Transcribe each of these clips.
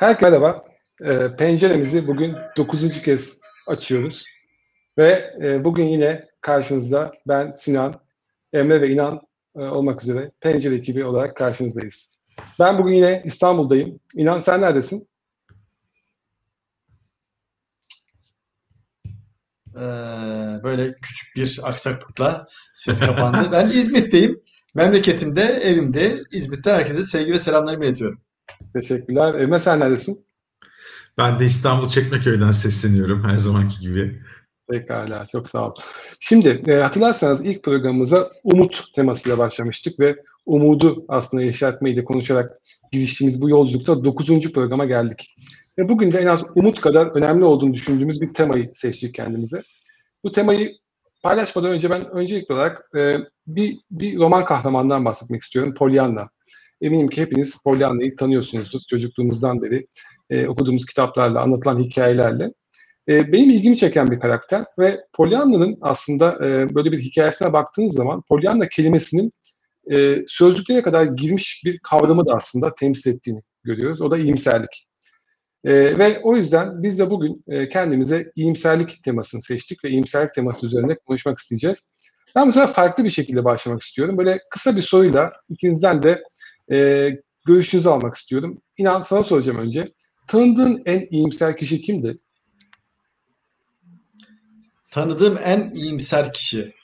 Herkese merhaba. E, penceremizi bugün dokuzuncu kez açıyoruz. Ve e, bugün yine karşınızda ben, Sinan, Emre ve İnan e, olmak üzere pencere ekibi olarak karşınızdayız. Ben bugün yine İstanbul'dayım. İnan sen neredesin? Ee, böyle küçük bir aksaklıkla ses kapandı. ben İzmit'teyim. Memleketimde, evimde. İzmit'ten herkese sevgi ve selamlarımı iletiyorum. Teşekkürler. Emre sen neredesin? Ben de İstanbul Çekmeköy'den sesleniyorum her zamanki gibi. Pekala, çok sağ ol. Şimdi e, hatırlarsanız ilk programımıza umut temasıyla başlamıştık ve umudu aslında yaşatmayı da konuşarak giriştiğimiz bu yolculukta 9. programa geldik. Ve bugün de en az umut kadar önemli olduğunu düşündüğümüz bir temayı seçtik kendimize. Bu temayı paylaşmadan önce ben öncelikli olarak e, bir, bir roman kahramanından bahsetmek istiyorum. Pollyanna. Eminim ki hepiniz Pollyanna'yı tanıyorsunuzdur çocukluğumuzdan beri e, okuduğumuz kitaplarla, anlatılan hikayelerle. E, benim ilgimi çeken bir karakter ve Pollyanna'nın aslında e, böyle bir hikayesine baktığınız zaman Pollyanna kelimesinin e, sözlüklere kadar girmiş bir kavramı da aslında temsil ettiğini görüyoruz. O da iyimserlik. E, ve o yüzden biz de bugün e, kendimize iyimserlik temasını seçtik ve iyimserlik teması üzerinde konuşmak isteyeceğiz. Ben bu sefer farklı bir şekilde başlamak istiyorum. Böyle kısa bir soruyla ikinizden de e, görüşünüzü almak istiyorum. İnan sana soracağım önce. Tanıdığın en iyimser kişi kimdi? Tanıdığım en iyimser kişi.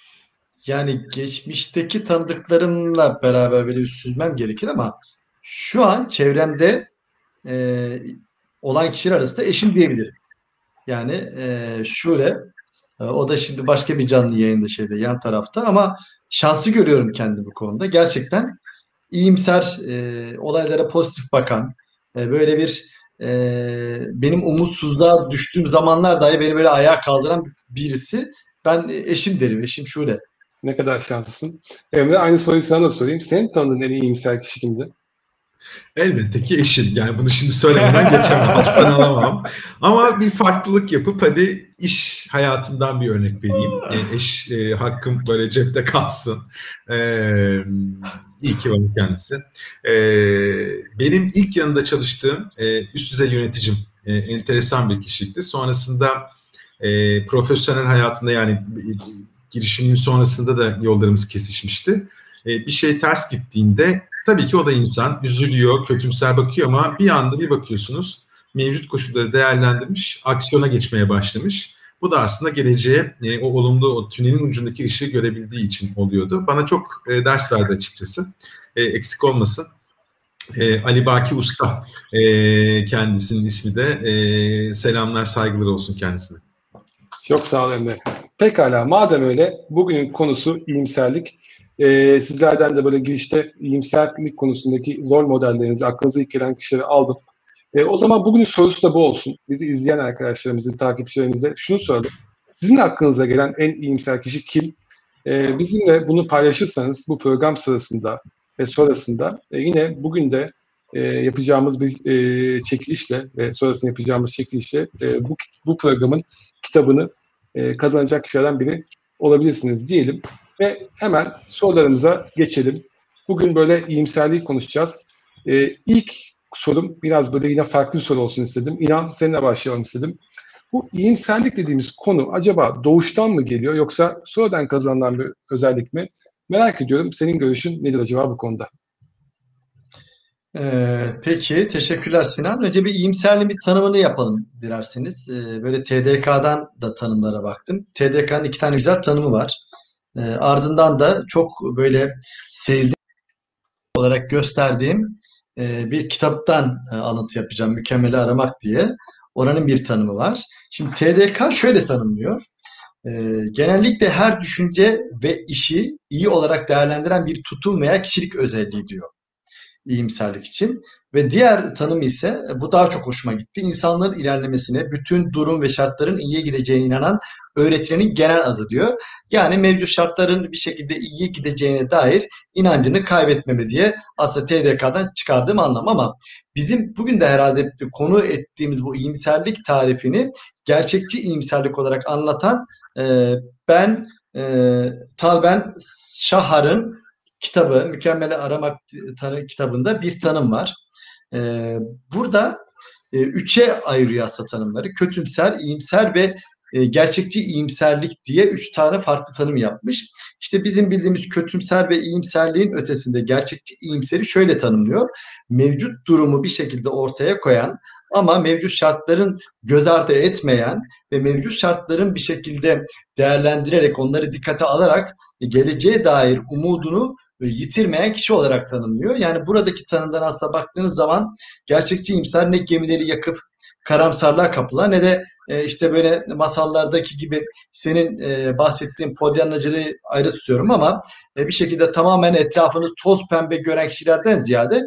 Yani geçmişteki tanıdıklarımla beraber böyle süzmem gerekir ama şu an çevremde e, olan kişiler arasında eşim diyebilirim. Yani e, şöyle e, o da şimdi başka bir canlı yayında şeyde yan tarafta ama şansı görüyorum kendi bu konuda. Gerçekten iyimser, e, olaylara pozitif bakan, e, böyle bir e, benim umutsuzluğa düştüğüm zamanlar dahi beni böyle ayağa kaldıran birisi. Ben eşim derim, eşim şöyle. Ne kadar şanslısın. Emre aynı soruyu sana da sorayım. Senin tanıdığın en iyimser kişi kimdi? Elbette ki eşim. Yani bunu şimdi söylemeden geçemem. Alttan alamam. Ama bir farklılık yapıp hadi iş hayatından bir örnek vereyim. E, eş e, hakkım böyle cepte kalsın. E, iyi ki var kendisi. E, benim ilk yanında çalıştığım e, üst düzey yöneticim. E, enteresan bir kişiydi. Sonrasında e, profesyonel hayatında yani e, girişimin sonrasında da yollarımız kesişmişti. E, bir şey ters gittiğinde Tabii ki o da insan üzülüyor, kötümser bakıyor ama bir anda bir bakıyorsunuz mevcut koşulları değerlendirmiş, aksiyona geçmeye başlamış. Bu da aslında geleceğe e, o olumlu o tünelin ucundaki ışığı görebildiği için oluyordu. Bana çok e, ders verdi açıkçası. E, eksik olmasın. E, Ali Baki Usta e, kendisinin ismi de. E, selamlar, saygılar olsun kendisine. Çok sağ olun Emre. Pekala madem öyle bugünün konusu iyimserlik. E, sizlerden de böyle girişte iyimserlik konusundaki rol modellerinizi, aklınıza ilk gelen kişileri aldım. E, o zaman bugünün sorusu da bu olsun. Bizi izleyen arkadaşlarımızı, takipçilerimize şunu soralım. Sizin aklınıza gelen en iyimser kişi kim? E, bizimle bunu paylaşırsanız bu program sırasında ve sonrasında e, yine bugün de e, yapacağımız bir e, çekilişle ve sonrasında yapacağımız çekilişle e, bu, bu programın kitabını e, kazanacak kişilerden biri olabilirsiniz diyelim. Ve hemen sorularımıza geçelim. Bugün böyle iyimserliği konuşacağız. Ee, ilk sorum biraz böyle yine farklı bir soru olsun istedim. İnan seninle başlayalım istedim. Bu iyimserlik dediğimiz konu acaba doğuştan mı geliyor yoksa sonradan kazanılan bir özellik mi? Merak ediyorum. Senin görüşün nedir acaba bu konuda? Ee, peki, teşekkürler Sinan. Önce bir iyimserliğin bir tanımını yapalım dilerseniz. Ee, böyle TDK'dan da tanımlara baktım. TDK'nın iki tane güzel tanımı var. E, ardından da çok böyle sevdiğim olarak gösterdiğim e, bir kitaptan e, alıntı yapacağım. Mükemmeli aramak diye. Oranın bir tanımı var. Şimdi TDK şöyle tanımlıyor. E, genellikle her düşünce ve işi iyi olarak değerlendiren bir tutum veya kişilik özelliği diyor iyimserlik için. Ve diğer tanım ise e, bu daha çok hoşuma gitti. İnsanların ilerlemesine, bütün durum ve şartların iyiye gideceğine inanan öğretilerin genel adı diyor. Yani mevcut şartların bir şekilde iyiye gideceğine dair inancını kaybetmeme diye aslında TDK'dan çıkardığım anlam ama bizim bugün de herhalde konu ettiğimiz bu iyimserlik tarifini gerçekçi iyimserlik olarak anlatan e, ben e, Talben Şahar'ın kitabı Mükemmeli Aramak kitabında bir tanım var. Ee, burada e, üçe ayırıyor aslında tanımları. Kötümser, iyimser ve e, gerçekçi iyimserlik diye üç tane farklı tanım yapmış. İşte bizim bildiğimiz kötümser ve iyimserliğin ötesinde gerçekçi iyimseri şöyle tanımlıyor. Mevcut durumu bir şekilde ortaya koyan ama mevcut şartların göz ardı etmeyen ve mevcut şartların bir şekilde değerlendirerek onları dikkate alarak geleceğe dair umudunu yitirmeyen kişi olarak tanımlıyor. Yani buradaki tanımdan aslında baktığınız zaman gerçekçi iyimser ne gemileri yakıp karamsarlığa kapılan ne de e, işte böyle masallardaki gibi senin e, bahsettiğin polyanlacılığı ayrı tutuyorum ama e, bir şekilde tamamen etrafını toz pembe gören kişilerden ziyade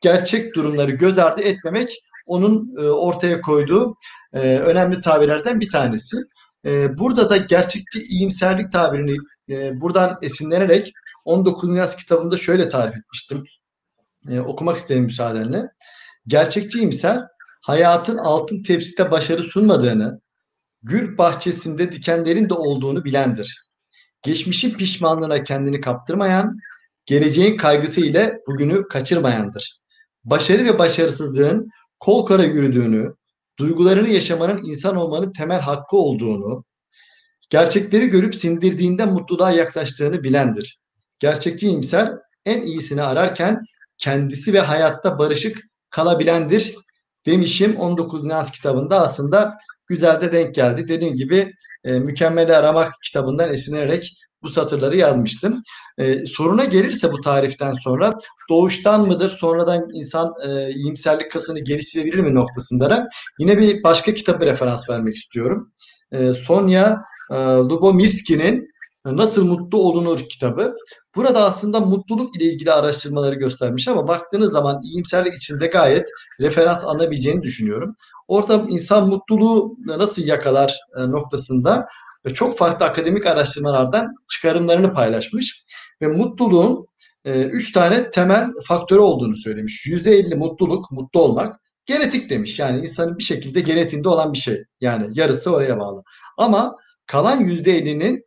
gerçek durumları göz ardı etmemek onun e, ortaya koyduğu e, önemli tabirlerden bir tanesi. E, burada da gerçekçi iyimserlik tabirini buradan esinlenerek 19. yaz kitabında şöyle tarif etmiştim. Okumak isterim müsaadenle. Gerçekçi iyimser hayatın altın tepside başarı sunmadığını, gül bahçesinde dikenlerin de olduğunu bilendir. Geçmişin pişmanlığına kendini kaptırmayan, geleceğin kaygısı ile bugünü kaçırmayandır. Başarı ve başarısızlığın kol kara yürüdüğünü, duygularını yaşamanın insan olmanın temel hakkı olduğunu, gerçekleri görüp sindirdiğinde mutluluğa yaklaştığını bilendir. Gerçekçi iyimser en iyisini ararken kendisi ve hayatta barışık kalabilendir demişim 19 Naz kitabında aslında güzel de denk geldi. Dediğim gibi e, Mükemmeli Aramak kitabından esinlenerek bu satırları yazmıştım. E, soruna gelirse bu tariften sonra doğuştan mıdır sonradan insan e, iyimserlik kasını geliştirebilir mi noktasında da yine bir başka kitabı referans vermek istiyorum. E, Sonya e, Lubomirski'nin Nasıl Mutlu Olunur kitabı. Burada aslında mutluluk ile ilgili araştırmaları göstermiş ama baktığınız zaman iyimserlik içinde gayet referans alabileceğini düşünüyorum. Orada insan mutluluğu nasıl yakalar e, noktasında çok farklı akademik araştırmalardan çıkarımlarını paylaşmış ve mutluluğun e, üç tane temel faktörü olduğunu söylemiş. Yüzde elli mutluluk, mutlu olmak genetik demiş. Yani insanın bir şekilde genetiğinde olan bir şey. Yani yarısı oraya bağlı. Ama kalan yüzde ellinin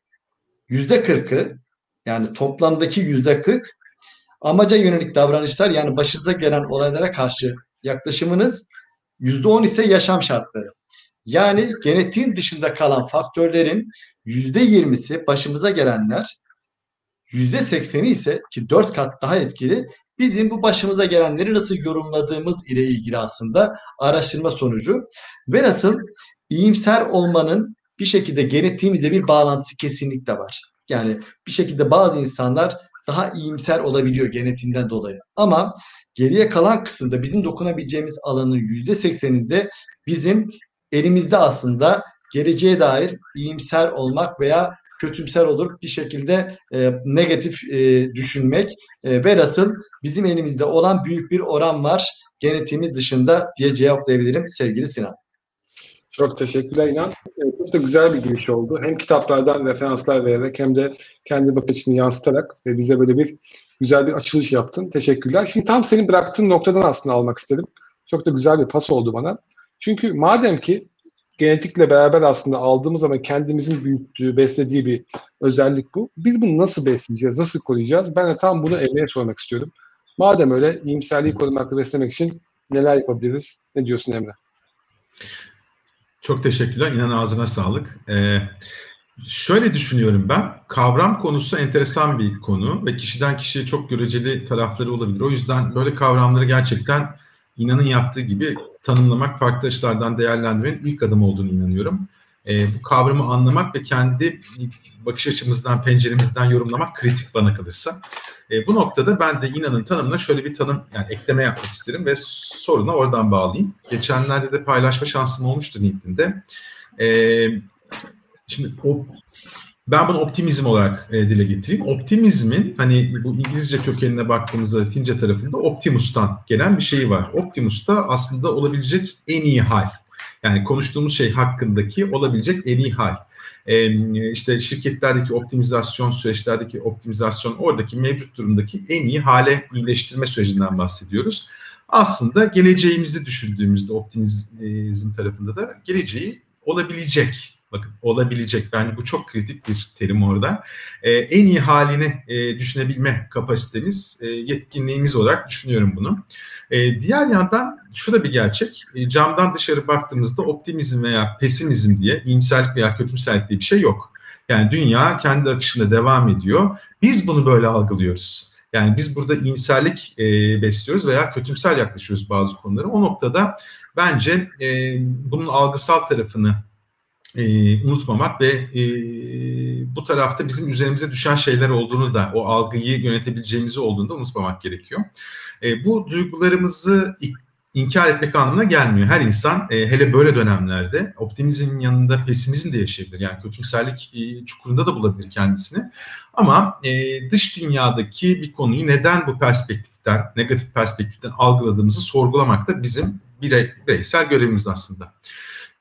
yüzde kırkı yani toplamdaki yüzde kırk amaca yönelik davranışlar yani başınıza gelen olaylara karşı yaklaşımınız yüzde on ise yaşam şartları. Yani genetiğin dışında kalan faktörlerin yüzde yirmisi başımıza gelenler, yüzde sekseni ise ki dört kat daha etkili bizim bu başımıza gelenleri nasıl yorumladığımız ile ilgili aslında araştırma sonucu ve nasıl iyimser olmanın bir şekilde genetiğimizle bir bağlantısı kesinlikle var. Yani bir şekilde bazı insanlar daha iyimser olabiliyor genetiğinden dolayı. Ama geriye kalan kısımda bizim dokunabileceğimiz alanın yüzde sekseninde bizim elimizde aslında geleceğe dair iyimser olmak veya kötümser olur bir şekilde e, negatif e, düşünmek e, ve nasıl bizim elimizde olan büyük bir oran var genetiğimiz dışında diye cevaplayabilirim sevgili Sinan. Çok teşekkürler İnan. Çok da güzel bir giriş oldu. Hem kitaplardan referanslar vererek hem de kendi bakış açını yansıtarak ve bize böyle bir güzel bir açılış yaptın. Teşekkürler. Şimdi tam senin bıraktığın noktadan aslında almak istedim. Çok da güzel bir pas oldu bana. Çünkü madem ki genetikle beraber aslında aldığımız ama kendimizin büyüttüğü, beslediği bir özellik bu. Biz bunu nasıl besleyeceğiz, nasıl koruyacağız? Ben de tam bunu Emre'ye sormak istiyorum. Madem öyle iyimserliği korumak ve beslemek için neler yapabiliriz? Ne diyorsun Emre? Çok teşekkürler. İnan ağzına sağlık. Ee, şöyle düşünüyorum ben. Kavram konusu enteresan bir konu ve kişiden kişiye çok göreceli tarafları olabilir. O yüzden böyle kavramları gerçekten inanın yaptığı gibi tanımlamak, farklı açılardan değerlendirmenin ilk adım olduğunu inanıyorum. E, bu kavramı anlamak ve kendi bakış açımızdan, penceremizden yorumlamak kritik bana kalırsa. E, bu noktada ben de inanın tanımına şöyle bir tanım, yani ekleme yapmak isterim ve soruna oradan bağlayayım. Geçenlerde de paylaşma şansım olmuştu LinkedIn'de. E, şimdi o ben bunu optimizm olarak e, dile getireyim. Optimizmin hani bu İngilizce kökenine baktığımızda Latince tarafında Optimus'tan gelen bir şeyi var. Optimus da aslında olabilecek en iyi hal. Yani konuştuğumuz şey hakkındaki olabilecek en iyi hal. Ee, işte şirketlerdeki optimizasyon, süreçlerdeki optimizasyon, oradaki mevcut durumdaki en iyi hale iyileştirme sürecinden bahsediyoruz. Aslında geleceğimizi düşündüğümüzde optimizm tarafında da geleceği olabilecek Bakın olabilecek. Bence bu çok kritik bir terim orada. E, en iyi halini e, düşünebilme kapasitemiz, e, yetkinliğimiz olarak düşünüyorum bunu. E, diğer yandan şu da bir gerçek. E, camdan dışarı baktığımızda optimizm veya pesimizm diye, iyimserlik veya kötümserlik diye bir şey yok. Yani dünya kendi akışında devam ediyor. Biz bunu böyle algılıyoruz. Yani biz burada iyimserlik e, besliyoruz veya kötümser yaklaşıyoruz bazı konulara. O noktada bence e, bunun algısal tarafını e, unutmamak ve e, bu tarafta bizim üzerimize düşen şeyler olduğunu da o algıyı yönetebileceğimizi olduğunu da unutmamak gerekiyor. E, bu duygularımızı inkar etmek anlamına gelmiyor. Her insan e, hele böyle dönemlerde optimizmin yanında pesimizm de yaşayabilir. Yani kötümserlik e, çukurunda da bulabilir kendisini. Ama e, dış dünyadaki bir konuyu neden bu perspektiften, negatif perspektiften algıladığımızı sorgulamak da bizim birey, bireysel görevimiz aslında.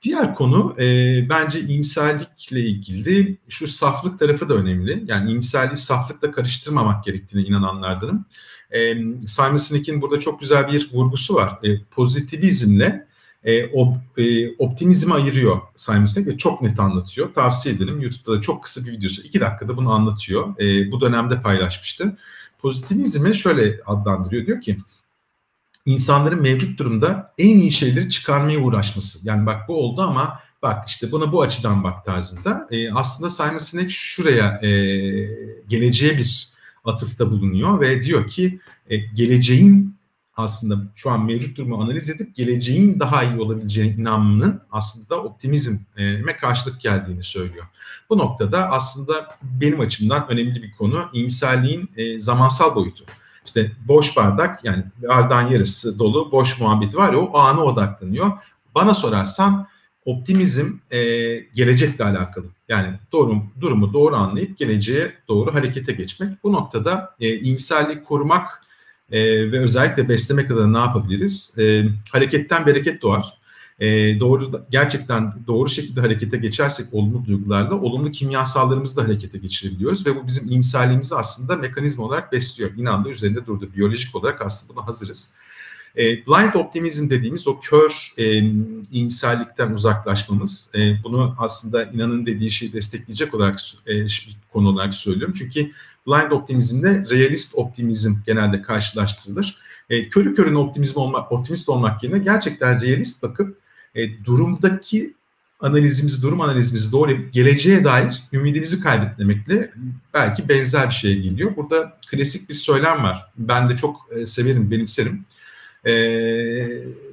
Diğer konu e, bence iyimserlikle ilgili şu saflık tarafı da önemli. Yani iyimserliği saflıkla karıştırmamak gerektiğine inananlardanım. E, Simon Sinek'in burada çok güzel bir vurgusu var. E, pozitivizmle e, op, e, optimizmi ayırıyor Simon Sinek ve çok net anlatıyor. Tavsiye ederim. YouTube'da da çok kısa bir videosu. iki dakikada bunu anlatıyor. E, bu dönemde paylaşmıştı. Pozitivizmi şöyle adlandırıyor. Diyor ki insanların mevcut durumda en iyi şeyleri çıkarmaya uğraşması. Yani bak bu oldu ama bak işte buna bu açıdan bak tarzında. E, aslında Simon Sinek şuraya e, geleceğe bir atıfta bulunuyor ve diyor ki e, geleceğin aslında şu an mevcut durumu analiz edip geleceğin daha iyi olabileceğine inanmanın aslında optimizme karşılık geldiğini söylüyor. Bu noktada aslında benim açımdan önemli bir konu iyimserliğin e, zamansal boyutu. İşte boş bardak yani bardağın yarısı dolu boş muhabbeti var ya o ana odaklanıyor. Bana sorarsan optimizm e, gelecekle alakalı. Yani doğru, durumu doğru anlayıp geleceğe doğru harekete geçmek. Bu noktada e, iyimserliği korumak e, ve özellikle beslemek adına ne yapabiliriz? E, hareketten bereket doğar. E, doğru gerçekten doğru şekilde harekete geçersek olumlu duygularla olumlu kimyasallarımızı da harekete geçirebiliyoruz ve bu bizim iyimserliğimizi aslında mekanizma olarak besliyor. İnan da üzerinde durdu. Biyolojik olarak aslında buna hazırız. E, blind optimizm dediğimiz o kör e, iyimserlikten uzaklaşmamız. E, bunu aslında inanın dediği şeyi destekleyecek olarak e, konu olarak söylüyorum. Çünkü blind optimizmle realist optimizm genelde karşılaştırılır. E, körü körüne optimizm olmak, optimist olmak yerine gerçekten realist bakıp e, durumdaki analizimizi, durum analizimizi doğru geleceğe dair ümidimizi kaybetmemekle belki benzer bir şeye geliyor. Burada klasik bir söylem var. Ben de çok e, severim, benimserim. E,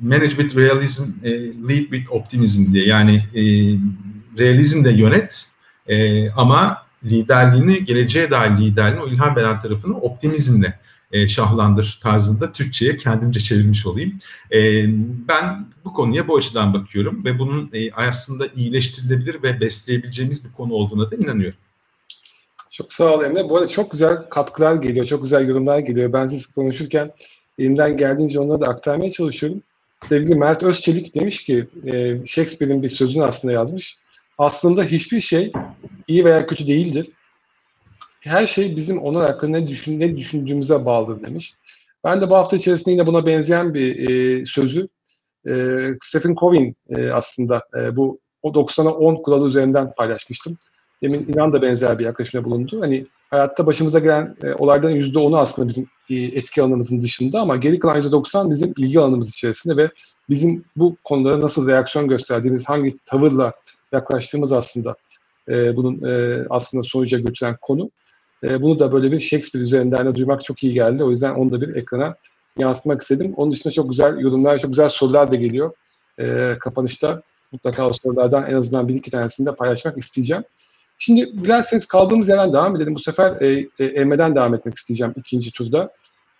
manage with realism, e, lead with optimism diye. Yani e, realizmle yönet e, ama liderliğini, geleceğe dair liderliğini, o ilham veren tarafını optimizmle e, şahlandır tarzında Türkçe'ye kendimce çevirmiş olayım. E, ben bu konuya bu açıdan bakıyorum ve bunun e, aslında iyileştirilebilir ve besleyebileceğimiz bir konu olduğuna da inanıyorum. Çok sağ ol Emre. Bu arada çok güzel katkılar geliyor, çok güzel yorumlar geliyor. Ben siz konuşurken elimden geldiğince onları da aktarmaya çalışıyorum. Sevgili Mert Özçelik demiş ki, e, Shakespeare'in bir sözünü aslında yazmış. Aslında hiçbir şey iyi veya kötü değildir. Her şey bizim onun hakkında ne, düşün, ne düşündüğümüze bağlıdır demiş. Ben de bu hafta içerisinde yine buna benzeyen bir e, sözü e, Stephen Covey e, aslında e, bu o 90'a 10 kuralı üzerinden paylaşmıştım. Demin inan da benzer bir yaklaşımda bulundu. Hani hayatta başımıza gelen e, olayların %10'u aslında bizim e, etki alanımızın dışında ama geri kalan %90 bizim ilgi alanımız içerisinde ve bizim bu konulara nasıl reaksiyon gösterdiğimiz, hangi tavırla yaklaştığımız aslında e, bunun e, aslında sonuca götüren konu. E, bunu da böyle bir Shakespeare üzerinden de duymak çok iyi geldi. O yüzden onu da bir ekrana yansıtmak istedim. Onun dışında çok güzel yorumlar, çok güzel sorular da geliyor. E, kapanışta mutlaka o sorulardan en azından bir iki tanesini de paylaşmak isteyeceğim. Şimdi dilerseniz kaldığımız yerden devam edelim. Bu sefer e, e, Emre'den devam etmek isteyeceğim ikinci turda.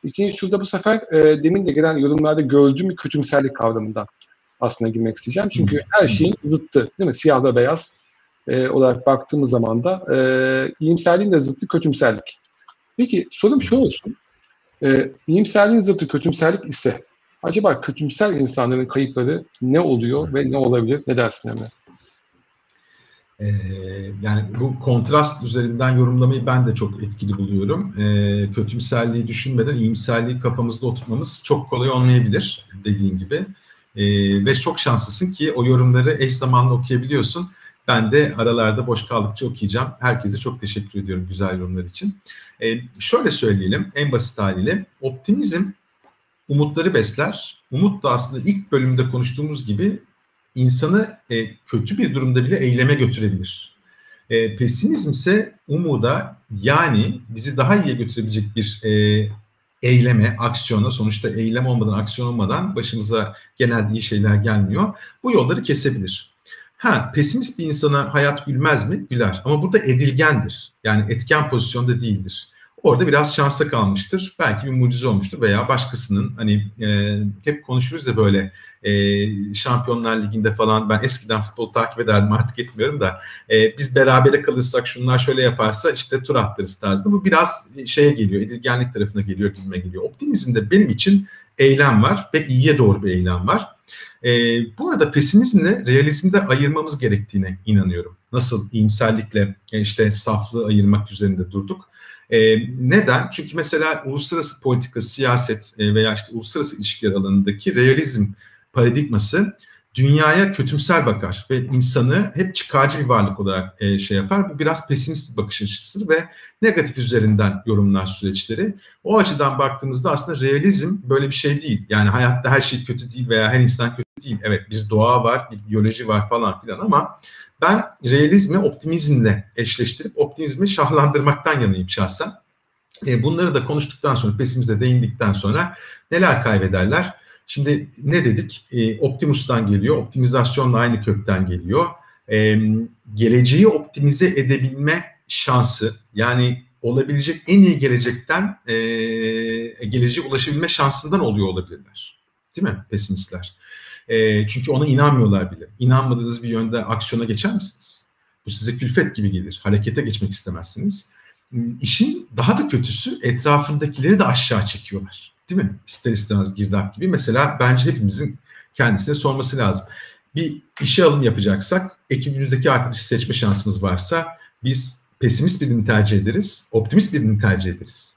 İkinci turda bu sefer e, demin de gelen yorumlarda gördüğüm bir kötümserlik kavramından aslında girmek isteyeceğim. Çünkü her şeyin zıttı değil mi? Siyah ve beyaz e, olarak baktığımız zaman da e, iyimserliğin de zıttı kötümserlik. Peki sorum şu olsun. E, iyimserliğin zıttı kötümserlik ise acaba kötümser insanların kayıpları ne oluyor ve ne olabilir? Ne dersin Emre? Ee, yani bu kontrast üzerinden yorumlamayı ben de çok etkili buluyorum. Ee, kötümserliği düşünmeden iyimserliği kafamızda oturtmamız çok kolay olmayabilir dediğin gibi. Ee, ve çok şanslısın ki o yorumları eş zamanlı okuyabiliyorsun. Ben de aralarda boş kaldıkça okuyacağım. Herkese çok teşekkür ediyorum güzel yorumlar için. E, şöyle söyleyelim en basit haliyle optimizm umutları besler. Umut da aslında ilk bölümde konuştuğumuz gibi insanı e, kötü bir durumda bile eyleme götürebilir. E, pesimizm ise umuda yani bizi daha iyiye götürebilecek bir e, eyleme, aksiyona sonuçta eylem olmadan, aksiyon olmadan başımıza genelde iyi şeyler gelmiyor. Bu yolları kesebilir. Ha pesimist bir insana hayat gülmez mi? Güler. Ama burada edilgendir. Yani etken pozisyonda değildir. Orada biraz şansa kalmıştır. Belki bir mucize olmuştur veya başkasının hani e, hep konuşuruz ya böyle e, Şampiyonlar Ligi'nde falan ben eskiden futbol takip ederdim artık etmiyorum da e, biz berabere kalırsak şunlar şöyle yaparsa işte tur attırırız tarzında. Bu biraz şeye geliyor edilgenlik tarafına geliyor gizime geliyor. Optimizmde benim için eylem var ve iyiye doğru bir eylem var. E, bu arada pesimizmle realizmde ayırmamız gerektiğine inanıyorum. Nasıl iyimserlikle e, işte saflığı ayırmak üzerinde durduk. E, neden? Çünkü mesela uluslararası politika, siyaset e, veya işte uluslararası ilişkiler alanındaki realizm paradigması dünyaya kötümser bakar ve insanı hep çıkarcı bir varlık olarak e, şey yapar. Bu biraz pesimist bir bakış açısıdır ve negatif üzerinden yorumlar süreçleri. O açıdan baktığımızda aslında realizm böyle bir şey değil. Yani hayatta her şey kötü değil veya her insan kötü değil. Evet bir doğa var, bir biyoloji var falan filan ama ben realizmi optimizmle eşleştirip optimizmi şahlandırmaktan yanayım şahsen. E, bunları da konuştuktan sonra, pesimizle değindikten sonra neler kaybederler? Şimdi ne dedik? E, Optimus'tan geliyor, optimizasyonla aynı kökten geliyor. E, geleceği optimize edebilme şansı, yani olabilecek en iyi gelecekten e, geleceğe ulaşabilme şansından oluyor olabilirler. Değil mi pesimistler? E, çünkü ona inanmıyorlar bile. İnanmadığınız bir yönde aksiyona geçer misiniz? Bu size külfet gibi gelir. Harekete geçmek istemezsiniz. İşin daha da kötüsü etrafındakileri de aşağı çekiyorlar. Değil mi? İster istemez girdap gibi. Mesela bence hepimizin kendisine sorması lazım. Bir işe alım yapacaksak ekibimizdeki arkadaşı seçme şansımız varsa biz pesimist birini tercih ederiz, optimist birini tercih ederiz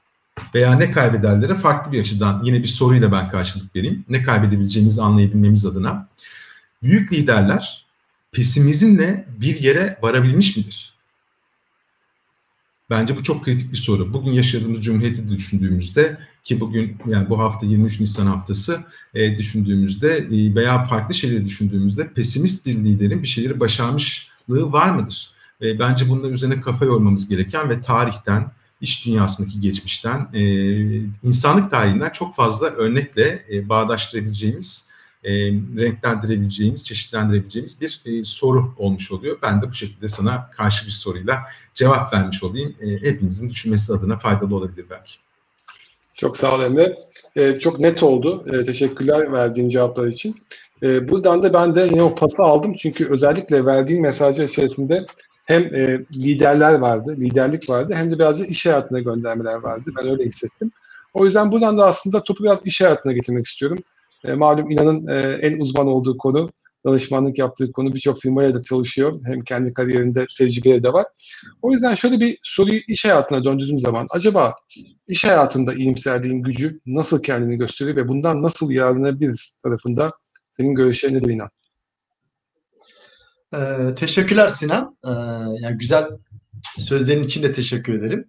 veya ne kaybederlere farklı bir açıdan yine bir soruyla ben karşılık vereyim. Ne kaybedebileceğimizi anlayabilmemiz adına. Büyük liderler pesimizmle bir yere varabilmiş midir? Bence bu çok kritik bir soru. Bugün yaşadığımız cumhuriyeti düşündüğümüzde ki bugün yani bu hafta 23 Nisan haftası e, düşündüğümüzde e, veya farklı şeyleri düşündüğümüzde pesimist bir liderin bir şeyleri başarmışlığı var mıdır? E, bence bunun üzerine kafa yormamız gereken ve tarihten, iş dünyasındaki geçmişten, e, insanlık tarihinden çok fazla örnekle e, bağdaştırabileceğimiz, e, renklendirebileceğimiz, çeşitlendirebileceğimiz bir e, soru olmuş oluyor. Ben de bu şekilde sana karşı bir soruyla cevap vermiş olayım. E, hepinizin düşünmesi adına faydalı olabilir belki. Çok sağ ol Emre. E, çok net oldu. E, teşekkürler verdiğin cevaplar için. E, buradan da ben de yine o pası aldım. Çünkü özellikle verdiğin mesajlar içerisinde hem e, liderler vardı, liderlik vardı hem de biraz da iş hayatına göndermeler vardı. Ben öyle hissettim. O yüzden buradan da aslında topu biraz iş hayatına getirmek istiyorum. E, malum İnan'ın e, en uzman olduğu konu, danışmanlık yaptığı konu birçok firmaya da çalışıyor. Hem kendi kariyerinde tecrübeleri de var. O yüzden şöyle bir soruyu iş hayatına döndürdüğüm zaman acaba iş hayatında iyimserliğin gücü nasıl kendini gösteriyor ve bundan nasıl yararlanabiliriz tarafında senin görüşlerin nedir İnan? Ee, teşekkürler Sinan. Ee, yani güzel sözlerin için de teşekkür ederim.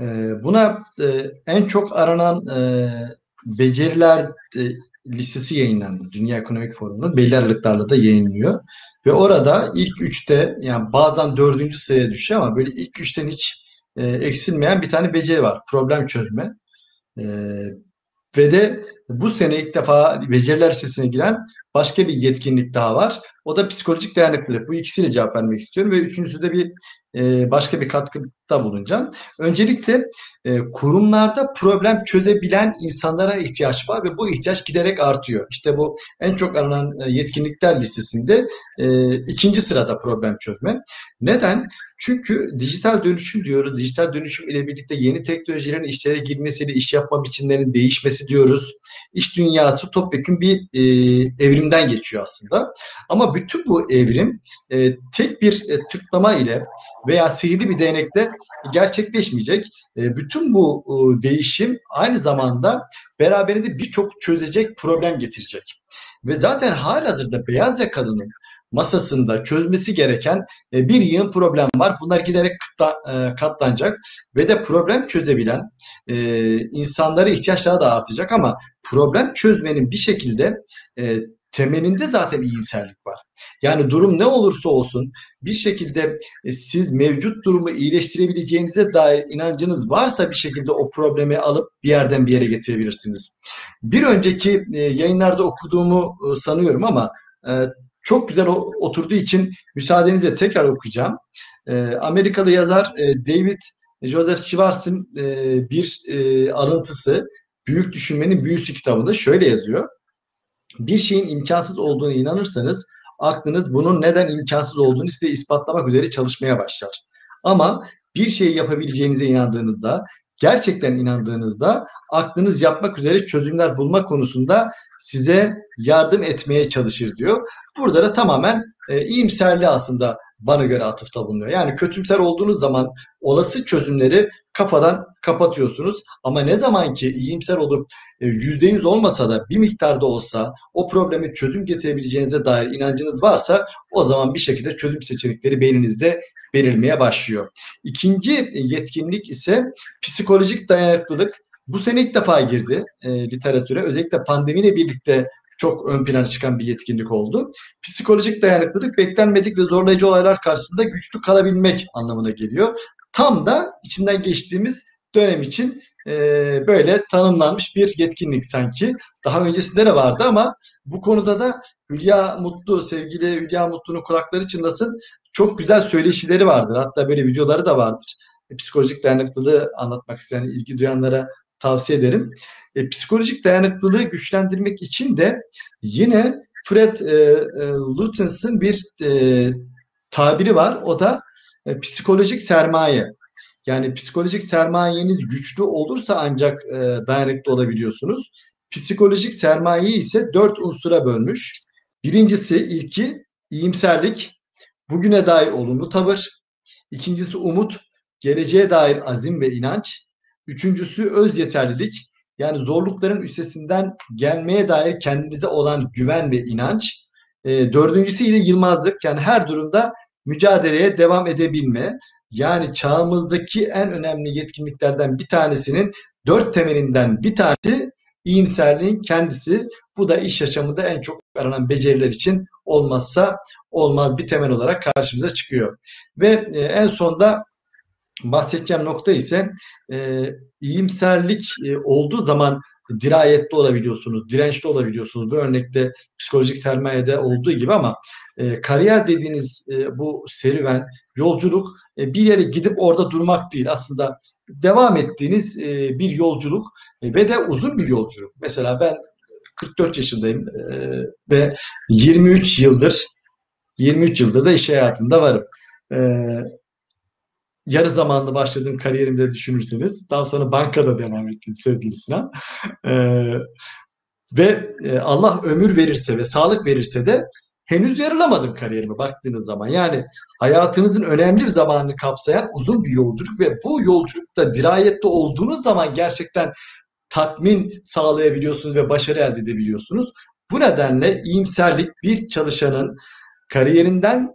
Ee, buna e, en çok aranan e, beceriler e, listesi yayınlandı. Dünya Ekonomik Forumu'nun belli aralıklarla da yayınlıyor. Ve orada ilk üçte yani bazen dördüncü sıraya düşüyor ama böyle ilk üçten hiç e, eksilmeyen bir tane beceri var. Problem çözme. E, ve de bu sene ilk defa beceriler listesine giren başka bir yetkinlik daha var. O da psikolojik dayanıklılık. Bu ikisiyle cevap vermek istiyorum ve üçüncüsü de bir e, başka bir katkıda bulunacağım. Öncelikle e, kurumlarda problem çözebilen insanlara ihtiyaç var ve bu ihtiyaç giderek artıyor. İşte bu en çok aranan e, yetkinlikler listesinde e, ikinci sırada problem çözme. Neden? Çünkü dijital dönüşüm diyoruz. Dijital dönüşüm ile birlikte yeni teknolojilerin işlere girmesiyle iş yapma biçimlerinin değişmesi diyoruz. İş dünyası topyekun bir e, evrimden geçiyor aslında. Ama bütün bu evrim e, tek bir e, tıklama ile veya sihirli bir değnekte gerçekleşmeyecek. E, bütün bu e, değişim aynı zamanda beraberinde birçok çözecek problem getirecek. Ve zaten halihazırda beyaz yakalının masasında çözmesi gereken e, bir yığın problem var. Bunlar giderek e, katlanacak ve de problem çözebilen e, insanlara ihtiyaçları da artacak ama problem çözmenin bir şekilde temelinde zaten iyimserlik var. Yani durum ne olursa olsun bir şekilde siz mevcut durumu iyileştirebileceğinize dair inancınız varsa bir şekilde o problemi alıp bir yerden bir yere getirebilirsiniz. Bir önceki yayınlarda okuduğumu sanıyorum ama çok güzel oturduğu için müsaadenizle tekrar okuyacağım. E, Amerikalı yazar e, David Joseph Schwartz'ın e, bir e, alıntısı Büyük Düşünmenin Büyüsü kitabında şöyle yazıyor. Bir şeyin imkansız olduğunu inanırsanız aklınız bunun neden imkansız olduğunu size ispatlamak üzere çalışmaya başlar. Ama bir şeyi yapabileceğinize inandığınızda, gerçekten inandığınızda aklınız yapmak üzere çözümler bulma konusunda size yardım etmeye çalışır diyor. Burada da tamamen e, iyimserliği aslında bana göre atıfta bulunuyor. Yani kötümser olduğunuz zaman olası çözümleri kafadan kapatıyorsunuz. Ama ne zaman ki iyimser olup e, yüzde yüz olmasa da bir miktarda olsa o problemi çözüm getirebileceğinize dair inancınız varsa o zaman bir şekilde çözüm seçenekleri beyninizde verilmeye başlıyor. İkinci yetkinlik ise psikolojik dayanıklılık. Bu sene ilk defa girdi e, literatüre. Özellikle pandemiyle birlikte çok ön plana çıkan bir yetkinlik oldu. Psikolojik dayanıklılık beklenmedik ve zorlayıcı olaylar karşısında güçlü kalabilmek anlamına geliyor. Tam da içinden geçtiğimiz dönem için e, böyle tanımlanmış bir yetkinlik sanki. Daha öncesinde de vardı ama bu konuda da Hülya Mutlu, sevgili Hülya Mutlu'nun kulakları çınlasın çok güzel söyleşileri vardır. Hatta böyle videoları da vardır. Psikolojik dayanıklılığı anlatmak isteyen, ilgi duyanlara tavsiye ederim. E, psikolojik dayanıklılığı güçlendirmek için de yine Fred e, e, Lutens'ın bir e, tabiri var. O da e, psikolojik sermaye. Yani psikolojik sermayeniz güçlü olursa ancak e, dayanıklı olabiliyorsunuz. Psikolojik sermayeyi ise dört unsura bölmüş. Birincisi ilki iyimserlik, bugüne dair olumlu tavır. İkincisi umut, geleceğe dair azim ve inanç. Üçüncüsü öz yeterlilik. Yani zorlukların üstesinden gelmeye dair kendinize olan güven ve inanç. E, dördüncüsü ile yılmazlık. Yani her durumda mücadeleye devam edebilme. Yani çağımızdaki en önemli yetkinliklerden bir tanesinin dört temelinden bir tanesi iyimserliğin kendisi. Bu da iş yaşamında en çok aranan beceriler için olmazsa olmaz bir temel olarak karşımıza çıkıyor. Ve e, en sonda bahsedeceğim nokta ise e, iyimserlik e, olduğu zaman dirayetli olabiliyorsunuz, dirençli olabiliyorsunuz. Bu örnekte psikolojik sermayede olduğu gibi ama e, kariyer dediğiniz e, bu serüven, yolculuk e, bir yere gidip orada durmak değil. Aslında devam ettiğiniz e, bir yolculuk e, ve de uzun bir yolculuk. Mesela ben 44 yaşındayım e, ve 23 yıldır 23 yıldır da iş hayatında varım. E, yarı zamanlı başladığım kariyerimde düşünürseniz daha sonra bankada devam ettim sevgili Sinan. Ee, ve e, Allah ömür verirse ve sağlık verirse de henüz yarılamadım kariyerime baktığınız zaman. Yani hayatınızın önemli bir zamanını kapsayan uzun bir yolculuk ve bu yolculukta dirayette olduğunuz zaman gerçekten tatmin sağlayabiliyorsunuz ve başarı elde edebiliyorsunuz. Bu nedenle iyimserlik bir çalışanın kariyerinden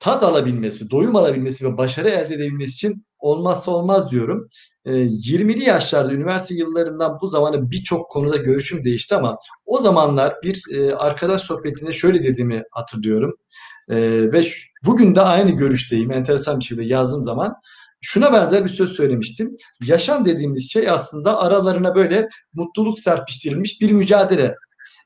tat alabilmesi, doyum alabilmesi ve başarı elde edebilmesi için olmazsa olmaz diyorum. E, ee, 20'li yaşlarda üniversite yıllarından bu zamana birçok konuda görüşüm değişti ama o zamanlar bir e, arkadaş sohbetinde şöyle dediğimi hatırlıyorum. E, ve bugün de aynı görüşteyim. Enteresan bir şekilde yazdığım zaman şuna benzer bir söz söylemiştim. Yaşam dediğimiz şey aslında aralarına böyle mutluluk serpiştirilmiş bir mücadele.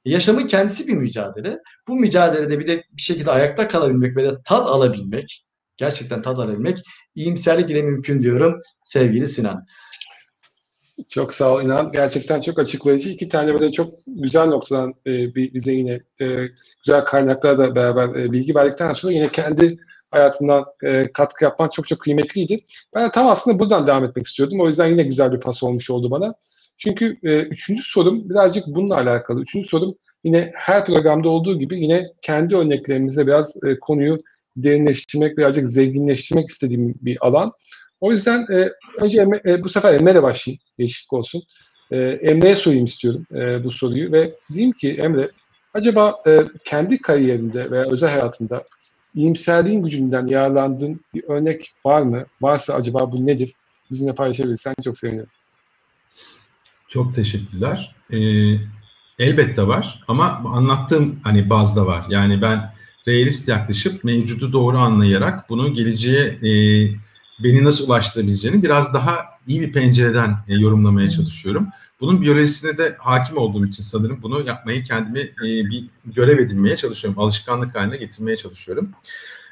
Yaşamın kendisi bir mücadele. Bu mücadelede bir de bir şekilde ayakta kalabilmek ve de tat alabilmek, gerçekten tat alabilmek iyimserlik ile mümkün diyorum sevgili Sinan. Çok sağ ol İnan. Gerçekten çok açıklayıcı. İki tane böyle çok güzel noktadan e, bize yine e, güzel kaynaklarla da beraber e, bilgi verdikten sonra yine kendi hayatından e, katkı yapman çok çok kıymetliydi. Ben de tam aslında buradan devam etmek istiyordum. O yüzden yine güzel bir pas olmuş oldu bana. Çünkü e, üçüncü sorum birazcık bununla alakalı. Üçüncü sorum yine her programda olduğu gibi yine kendi örneklerimize biraz e, konuyu derinleştirmek, birazcık zenginleştirmek istediğim bir alan. O yüzden e, önce Emre, e, bu sefer Emre'yle başlayayım. Değişiklik olsun. E, Emre'ye sorayım istiyorum e, bu soruyu ve diyeyim ki Emre Acaba e, kendi kariyerinde veya özel hayatında iyimserliğin gücünden yararlandığın bir örnek var mı? Varsa acaba bu nedir? Bizimle paylaşabilirsen çok sevinirim. Çok teşekkürler. Ee, elbette var ama anlattığım hani bazda var. Yani ben realist yaklaşıp mevcudu doğru anlayarak bunu geleceğe e, beni nasıl ulaştırabileceğini biraz daha iyi bir pencereden e, yorumlamaya çalışıyorum. Bunun biyolojisine de hakim olduğum için sanırım bunu yapmayı kendimi e, bir görev edinmeye çalışıyorum. Alışkanlık haline getirmeye çalışıyorum.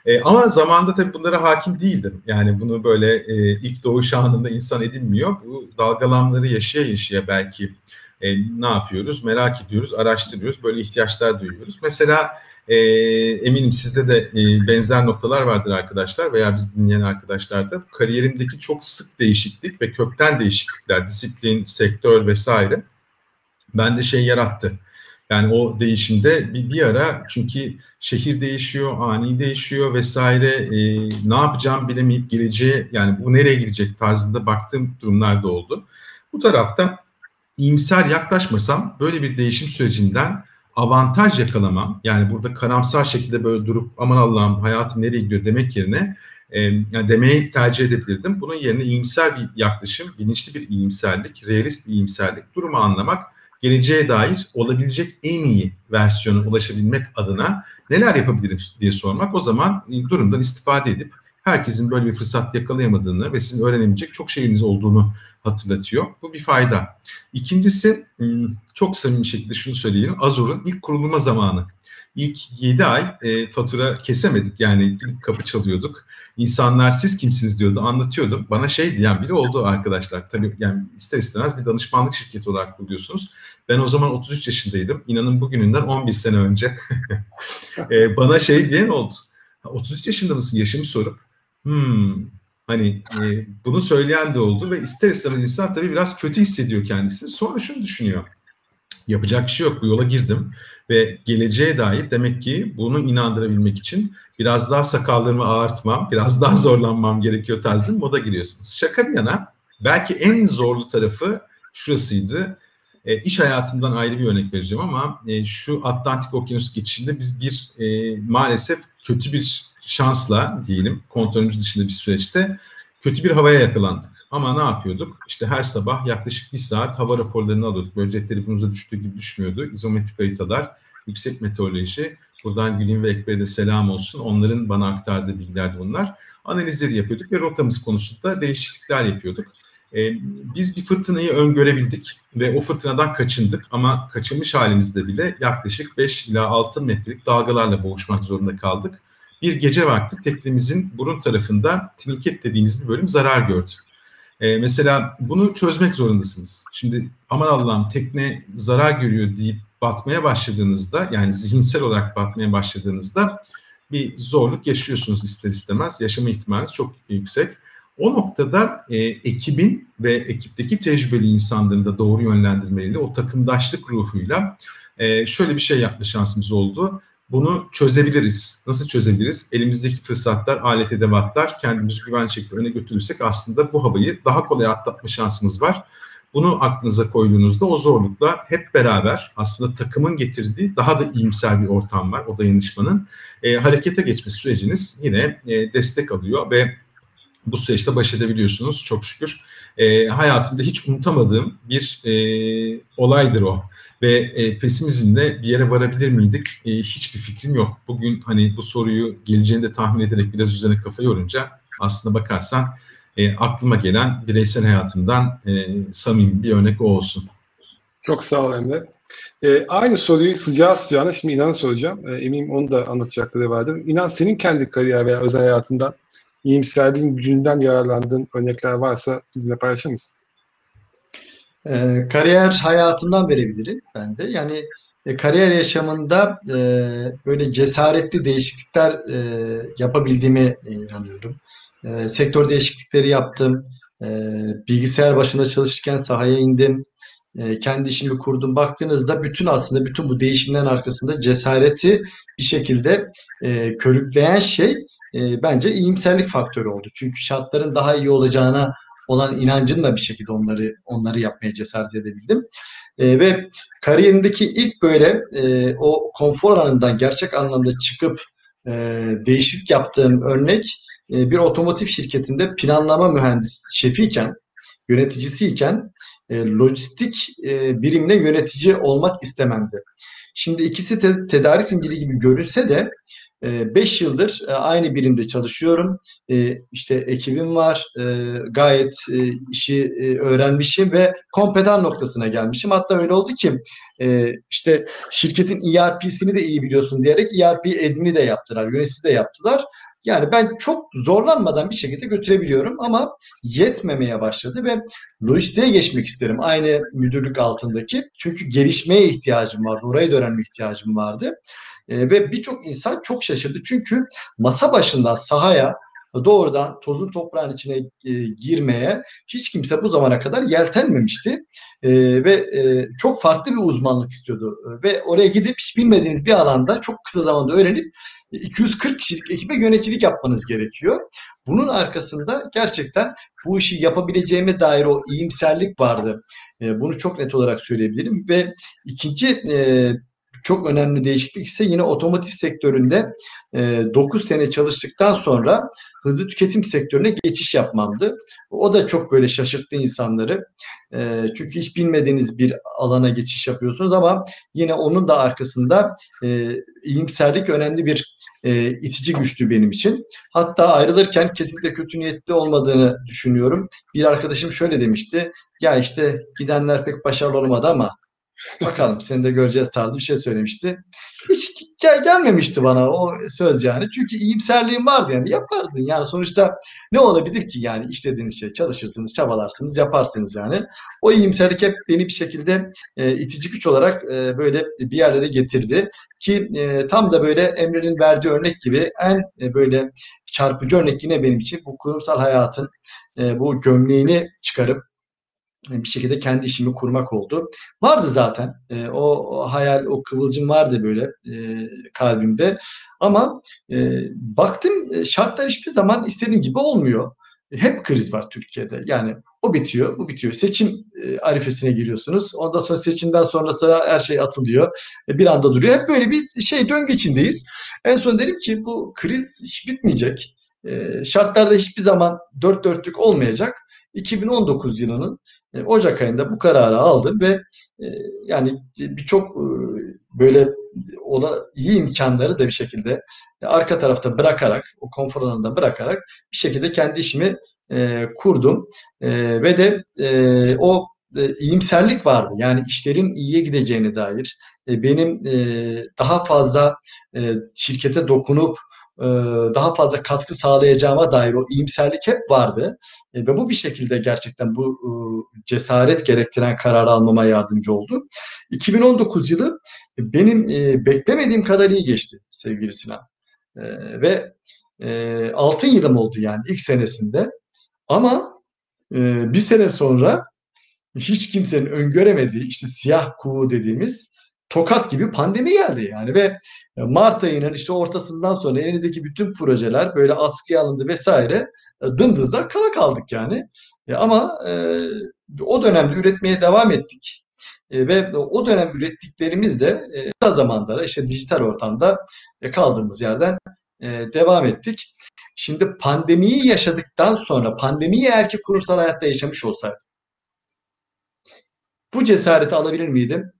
E, ama zamanda tabii bunlara hakim değildim. Yani bunu böyle e, ilk doğuş anında insan edinmiyor. Bu dalgalanmaları yaşaya yaşaya belki e, ne yapıyoruz? Merak ediyoruz, araştırıyoruz, böyle ihtiyaçlar duyuyoruz. Mesela e, eminim sizde de e, benzer noktalar vardır arkadaşlar veya biz dinleyen arkadaşlar da. Kariyerimdeki çok sık değişiklik ve kökten değişiklikler, disiplin, sektör vesaire bende şey yarattı. Yani o değişimde bir, bir ara çünkü şehir değişiyor, ani değişiyor vesaire e, ne yapacağım bilemeyip geleceğe yani bu nereye gidecek tarzında baktığım durumlar da oldu. Bu tarafta iyimser yaklaşmasam böyle bir değişim sürecinden avantaj yakalamam yani burada karamsar şekilde böyle durup aman Allah'ım hayatım nereye gidiyor demek yerine e, yani demeyi tercih edebilirdim. Bunun yerine iyimser bir yaklaşım, bilinçli bir iyimserlik, realist bir iyimserlik, durumu anlamak, geleceğe dair olabilecek en iyi versiyona ulaşabilmek adına neler yapabilirim diye sormak o zaman durumdan istifade edip herkesin böyle bir fırsat yakalayamadığını ve sizin öğrenebilecek çok şeyiniz olduğunu hatırlatıyor. Bu bir fayda. İkincisi hmm, çok samimi şekilde şunu söyleyeyim. Azur'un ilk kurulma zamanı. İlk 7 ay e, fatura kesemedik yani gidip kapı çalıyorduk. İnsanlar siz kimsiniz diyordu anlatıyordum. Bana şey diyen biri oldu arkadaşlar. Tabii yani ister istemez bir danışmanlık şirketi olarak kuruyorsunuz. Ben o zaman 33 yaşındaydım. İnanın bugününden 11 sene önce. e, bana şey diyen oldu. 33 yaşında mısın yaşımı sorup hmm, hani e, bunu söyleyen de oldu ve ister istemez insan tabii biraz kötü hissediyor kendisini. Sonra şunu düşünüyor. Yapacak bir şey yok. Bu yola girdim ve geleceğe dair demek ki bunu inandırabilmek için biraz daha sakallarımı ağartmam, biraz daha zorlanmam gerekiyor tarzında moda giriyorsunuz. Şaka bir yana belki en zorlu tarafı şurasıydı. E, iş hayatından ayrı bir örnek vereceğim ama e, şu Atlantik Okyanus geçişinde biz bir e, maalesef kötü bir şansla diyelim kontrolümüz dışında bir süreçte kötü bir havaya yakalandık. Ama ne yapıyorduk? İşte her sabah yaklaşık bir saat hava raporlarını alıyorduk. Böyle cep telefonumuza düştüğü gibi düşmüyordu. İzometrik haritalar, yüksek meteoroloji. Buradan Gül'ün ve Ekber'e de selam olsun. Onların bana aktardığı bilgilerdi bunlar. Analizleri yapıyorduk ve rotamız konusunda değişiklikler yapıyorduk. Ee, biz bir fırtınayı öngörebildik ve o fırtınadan kaçındık ama kaçınmış halimizde bile yaklaşık 5 ila 6 metrelik dalgalarla boğuşmak zorunda kaldık. Bir gece vakti teknemizin burun tarafında trinket dediğimiz bir bölüm zarar gördü. Ee, mesela bunu çözmek zorundasınız. Şimdi aman Allah'ım tekne zarar görüyor deyip batmaya başladığınızda yani zihinsel olarak batmaya başladığınızda bir zorluk yaşıyorsunuz ister istemez. Yaşama ihtimaliniz çok yüksek. O noktada e, ekibin ve ekipteki tecrübeli insanların da doğru yönlendirmeleriyle o takımdaşlık ruhuyla e, şöyle bir şey yapma şansımız oldu. Bunu çözebiliriz. Nasıl çözebiliriz? Elimizdeki fırsatlar, alet edevatlar kendimizi güven şekilde öne götürürsek aslında bu havayı daha kolay atlatma şansımız var. Bunu aklınıza koyduğunuzda o zorlukla hep beraber aslında takımın getirdiği daha da iyimser bir ortam var o dayanışmanın. E, harekete geçme süreciniz yine e, destek alıyor ve bu süreçte baş edebiliyorsunuz çok şükür. E, hayatımda hiç unutamadığım bir e, olaydır o. Ve e, pesimizmle bir yere varabilir miydik? E, hiçbir fikrim yok. Bugün hani bu soruyu geleceğini de tahmin ederek biraz üzerine kafa yorunca aslında bakarsan e, aklıma gelen bireysel hayatımdan e, samimi bir örnek o olsun. Çok sağ ol Emre. E, aynı soruyu sıcağı sıcağına şimdi İnan'a soracağım. E, eminim onu da anlatacakları vardır. İnan senin kendi kariyer veya özel hayatından iyimserliğin gücünden yararlandığın örnekler varsa bizimle paylaşır mısın? E, kariyer hayatımdan verebilirim ben de. Yani e, kariyer yaşamında e, böyle cesaretli değişiklikler e, yapabildiğime inanıyorum. E, sektör değişiklikleri yaptım. E, bilgisayar başında çalışırken sahaya indim. E, kendi işimi kurdum. Baktığınızda bütün aslında bütün bu değişimlerin arkasında cesareti bir şekilde e, körükleyen şey e, bence iyimserlik faktörü oldu. Çünkü şartların daha iyi olacağına olan inancımla bir şekilde onları onları yapmaya cesaret edebildim. E, ve kariyerimdeki ilk böyle e, o konfor alanından gerçek anlamda çıkıp e, değişiklik yaptığım örnek e, bir otomotiv şirketinde planlama mühendis şefiyken, yöneticisiyken e, lojistik e, birimle yönetici olmak istememdi. Şimdi ikisi te- tedarik zinciri gibi görünse de 5 yıldır aynı birimde çalışıyorum. İşte ekibim var. Gayet işi öğrenmişim ve kompetan noktasına gelmişim. Hatta öyle oldu ki işte şirketin ERP'sini de iyi biliyorsun diyerek ERP edini de yaptılar. Yöneticisi de yaptılar. Yani ben çok zorlanmadan bir şekilde götürebiliyorum ama yetmemeye başladı ve lojistiğe geçmek isterim aynı müdürlük altındaki. Çünkü gelişmeye ihtiyacım vardı, orayı da ihtiyacım vardı. E, ve birçok insan çok şaşırdı. Çünkü masa başından sahaya doğrudan tozun toprağın içine e, girmeye hiç kimse bu zamana kadar yeltenmemişti. E, ve e, çok farklı bir uzmanlık istiyordu. Ve oraya gidip hiç bilmediğiniz bir alanda çok kısa zamanda öğrenip 240 kişilik ekibe yöneticilik yapmanız gerekiyor. Bunun arkasında gerçekten bu işi yapabileceğime dair o iyimserlik vardı. E, bunu çok net olarak söyleyebilirim ve ikinci e, çok önemli değişiklik ise yine otomotiv sektöründe e, 9 sene çalıştıktan sonra hızlı tüketim sektörüne geçiş yapmamdı. O da çok böyle şaşırttı insanları. E, çünkü hiç bilmediğiniz bir alana geçiş yapıyorsunuz ama yine onun da arkasında e, iyimserlik önemli bir e, itici güçtü benim için. Hatta ayrılırken kesinlikle kötü niyetli olmadığını düşünüyorum. Bir arkadaşım şöyle demişti. Ya işte gidenler pek başarılı olmadı ama Bakalım seni de göreceğiz tarzı bir şey söylemişti. Hiç gel gelmemişti bana o söz yani. Çünkü iyimserliğim vardı yani yapardın. Yani sonuçta ne olabilir ki yani istediğiniz şey çalışırsınız, çabalarsınız, yaparsınız yani. O iyimserlik hep beni bir şekilde e, itici güç olarak e, böyle bir yerlere getirdi. Ki e, tam da böyle Emre'nin verdiği örnek gibi en e, böyle çarpıcı örnek yine benim için bu kurumsal hayatın e, bu gömleğini çıkarıp bir şekilde kendi işimi kurmak oldu. Vardı zaten. E, o, o hayal, o kıvılcım vardı böyle e, kalbimde. Ama e, baktım e, şartlar hiçbir zaman istediğim gibi olmuyor. Hep kriz var Türkiye'de. Yani o bitiyor, bu bitiyor. Seçim e, arifesine giriyorsunuz. Ondan sonra seçimden sonrası her şey atılıyor. E, bir anda duruyor. Hep böyle bir şey döngü içindeyiz. En son dedim ki bu kriz hiç bitmeyecek. E, şartlarda hiçbir zaman dört dörtlük olmayacak. 2019 yılının e, Ocak ayında bu kararı aldım ve e, yani birçok e, böyle ona iyi imkanları da bir şekilde arka tarafta bırakarak, o konfor alanında bırakarak bir şekilde kendi işimi kurdum. ve de o iyimserlik vardı. Yani işlerin iyiye gideceğine dair, benim daha fazla şirkete dokunup daha fazla katkı sağlayacağıma dair o iyimserlik hep vardı. E, ve bu bir şekilde gerçekten bu e, cesaret gerektiren karar almama yardımcı oldu. 2019 yılı benim beklemediğim kadar iyi geçti sevgili Sinan. Ve altın yılım oldu yani ilk senesinde. Ama bir sene sonra hiç kimsenin öngöremediği işte siyah kuğu dediğimiz tokat gibi pandemi geldi yani ve Mart ayının işte ortasından sonra elindeki bütün projeler böyle askıya alındı vesaire e, dımdızlar kala kaldık yani. E, ama e, o dönemde üretmeye devam ettik. E, ve o dönem ürettiklerimiz de e, kısa zamanlara işte dijital ortamda e, kaldığımız yerden e, devam ettik. Şimdi pandemiyi yaşadıktan sonra pandemiyi eğer ki kurumsal hayatta yaşamış olsaydım bu cesareti alabilir miydim?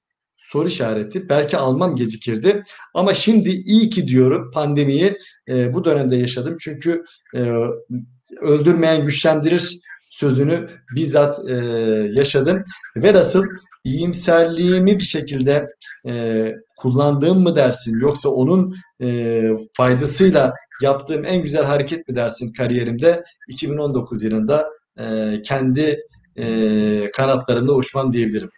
Soru işareti. Belki almam gecikirdi. Ama şimdi iyi ki diyorum pandemiyi e, bu dönemde yaşadım. Çünkü e, öldürmeyen güçlendirir sözünü bizzat e, yaşadım. Ve nasıl iyimserliğimi bir şekilde e, kullandığım mı dersin yoksa onun e, faydasıyla yaptığım en güzel hareket mi dersin kariyerimde 2019 yılında e, kendi e, kanatlarımda uçmam diyebilirim.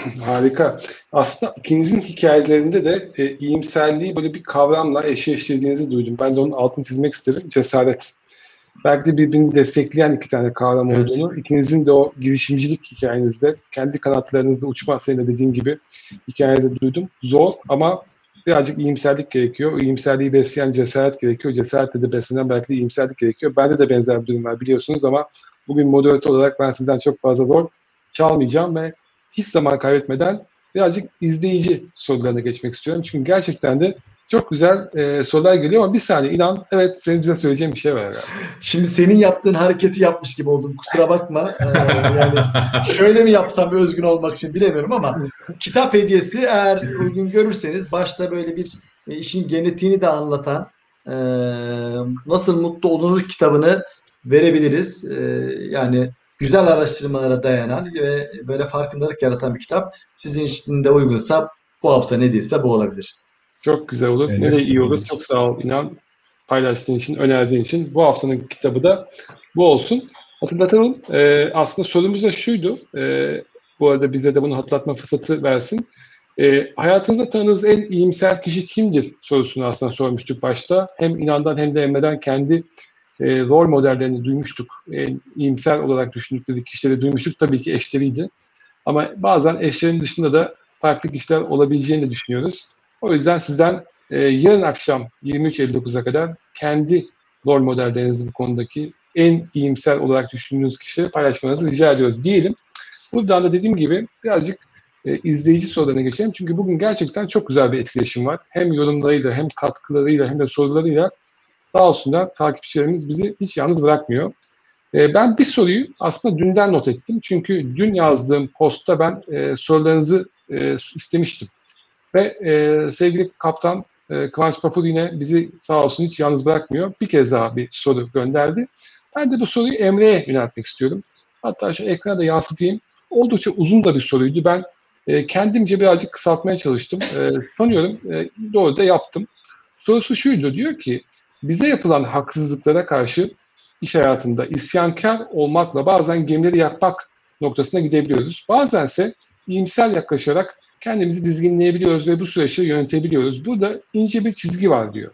Harika. Aslında ikinizin hikayelerinde de e, iyimserliği böyle bir kavramla eşleştirdiğinizi duydum. Ben de onun altını çizmek isterim. Cesaret. Belki de birbirini destekleyen iki tane kavram evet. olduğunu, ikinizin de o girişimcilik hikayenizde, kendi kanatlarınızda uçma senin de dediğin gibi hikayede duydum. Zor ama birazcık iyimserlik gerekiyor. O iyimserliği besleyen cesaret gerekiyor. Cesaretle de beslenen belki de iyimserlik gerekiyor. Bende de benzer bir durum var biliyorsunuz ama bugün moderatör olarak ben sizden çok fazla zor çalmayacağım ve hiç zaman kaybetmeden birazcık izleyici sorularına geçmek istiyorum. Çünkü gerçekten de çok güzel e, sorular geliyor ama bir saniye inan evet senin bize söyleyeceğin bir şey var herhalde. Şimdi senin yaptığın hareketi yapmış gibi oldum. Kusura bakma. Ee, yani şöyle mi yapsam özgün olmak için bilemiyorum ama kitap hediyesi eğer uygun görürseniz başta böyle bir e, işin genetiğini de anlatan e, nasıl mutlu olunur kitabını verebiliriz. E, yani güzel araştırmalara dayanan ve böyle farkındalık yaratan bir kitap. Sizin için de uygunsa bu hafta ne değilse bu olabilir. Çok güzel olur. Evet, Nereye iyi olur. Çok sağ ol İnan. Paylaştığın için, önerdiğin için. Bu haftanın kitabı da bu olsun. Hatırlatalım. Ee, aslında sorumuz da şuydu. Ee, bu arada bize de bunu hatırlatma fırsatı versin. Ee, hayatınızda tanıdığınız en iyimser kişi kimdir sorusunu aslında sormuştuk başta. Hem İnan'dan hem de Emre'den kendi e, rol modellerini duymuştuk. En iyimser olarak düşündükleri kişileri duymuştuk. Tabii ki eşleriydi. Ama bazen eşlerin dışında da farklı kişiler olabileceğini de düşünüyoruz. O yüzden sizden e, yarın akşam 23.59'a kadar kendi rol modellerinizi bu konudaki en iyimser olarak düşündüğünüz kişileri paylaşmanızı rica ediyoruz diyelim. Buradan da dediğim gibi birazcık e, izleyici sorularına geçelim. Çünkü bugün gerçekten çok güzel bir etkileşim var. Hem yorumlarıyla hem katkılarıyla hem de sorularıyla sağ olsunlar takipçilerimiz bizi hiç yalnız bırakmıyor. E, ben bir soruyu aslında dünden not ettim. Çünkü dün yazdığım postta ben e, sorularınızı e, istemiştim. Ve e, sevgili kaptan Kıvanç Papur yine bizi sağ olsun hiç yalnız bırakmıyor. Bir kez daha bir soru gönderdi. Ben de bu soruyu Emre'ye yöneltmek istiyorum. Hatta şu ekrana da yansıtayım. Oldukça uzun da bir soruydu. Ben kendimce birazcık kısaltmaya çalıştım. Sanıyorum doğru da yaptım. Sorusu şuydu. Diyor ki bize yapılan haksızlıklara karşı iş hayatında isyankar olmakla bazen gemileri yakmak noktasına gidebiliyoruz. Bazense iyimser yaklaşarak kendimizi dizginleyebiliyoruz ve bu süreçleri yönetebiliyoruz. Burada ince bir çizgi var diyor.